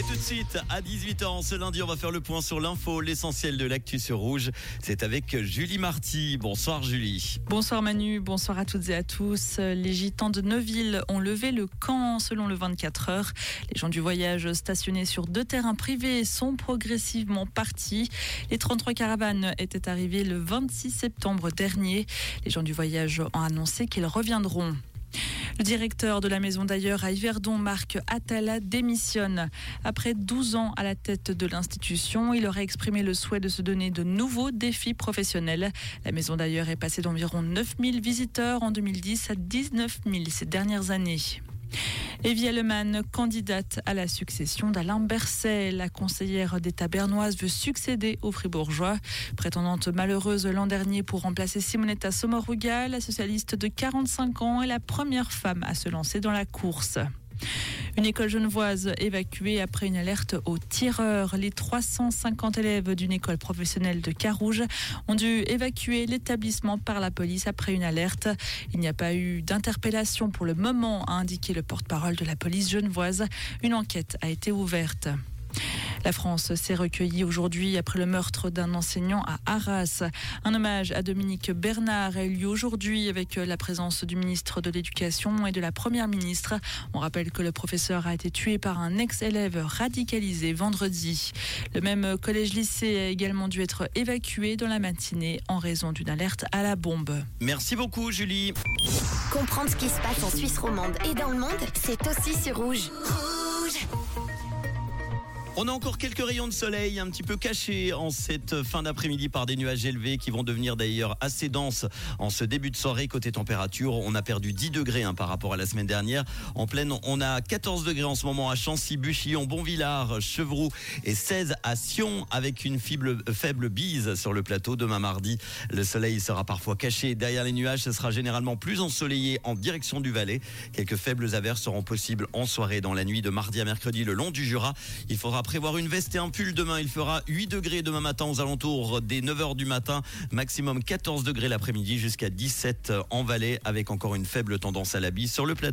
Et tout de suite, à 18h, ce lundi, on va faire le point sur l'info, l'essentiel de l'actu sur Rouge. C'est avec Julie Marty. Bonsoir Julie. Bonsoir Manu, bonsoir à toutes et à tous. Les gitans de Neuville ont levé le camp selon le 24 heures. Les gens du voyage stationnés sur deux terrains privés sont progressivement partis. Les 33 caravanes étaient arrivées le 26 septembre dernier. Les gens du voyage ont annoncé qu'ils reviendront. Le directeur de la maison d'ailleurs à Yverdon, Marc Atala, démissionne. Après 12 ans à la tête de l'institution, il aurait exprimé le souhait de se donner de nouveaux défis professionnels. La maison d'ailleurs est passée d'environ 9000 visiteurs en 2010 à 19 000 ces dernières années. Evie Allemann, candidate à la succession d'Alain Berset. La conseillère d'État bernoise veut succéder aux Fribourgeois. Prétendante malheureuse l'an dernier pour remplacer Simonetta Sommaruga, la socialiste de 45 ans est la première femme à se lancer dans la course. Une école genevoise évacuée après une alerte aux tireurs. Les 350 élèves d'une école professionnelle de Carouge ont dû évacuer l'établissement par la police après une alerte. Il n'y a pas eu d'interpellation pour le moment, a indiqué le porte-parole de la police genevoise. Une enquête a été ouverte. La France s'est recueillie aujourd'hui après le meurtre d'un enseignant à Arras. Un hommage à Dominique Bernard a eu lieu aujourd'hui avec la présence du ministre de l'Éducation et de la Première ministre. On rappelle que le professeur a été tué par un ex-élève radicalisé vendredi. Le même collège-lycée a également dû être évacué dans la matinée en raison d'une alerte à la bombe. Merci beaucoup Julie. Comprendre ce qui se passe en Suisse romande et dans le monde, c'est aussi sur Rouge. Rouge on a encore quelques rayons de soleil un petit peu cachés en cette fin d'après-midi par des nuages élevés qui vont devenir d'ailleurs assez denses en ce début de soirée. Côté température, on a perdu 10 degrés hein, par rapport à la semaine dernière. En pleine, on a 14 degrés en ce moment à Chancy, Buchillon, Bonvillard, Chevroux et 16 à Sion avec une faible, bise sur le plateau. Demain mardi, le soleil sera parfois caché derrière les nuages. Ce sera généralement plus ensoleillé en direction du Valais. Quelques faibles averses seront possibles en soirée dans la nuit de mardi à mercredi le long du Jura. Il faudra prévoir une veste et un pull demain. Il fera 8 degrés demain matin aux alentours des 9h du matin. Maximum 14 degrés l'après-midi jusqu'à 17 en Valais avec encore une faible tendance à la bise sur le plateau.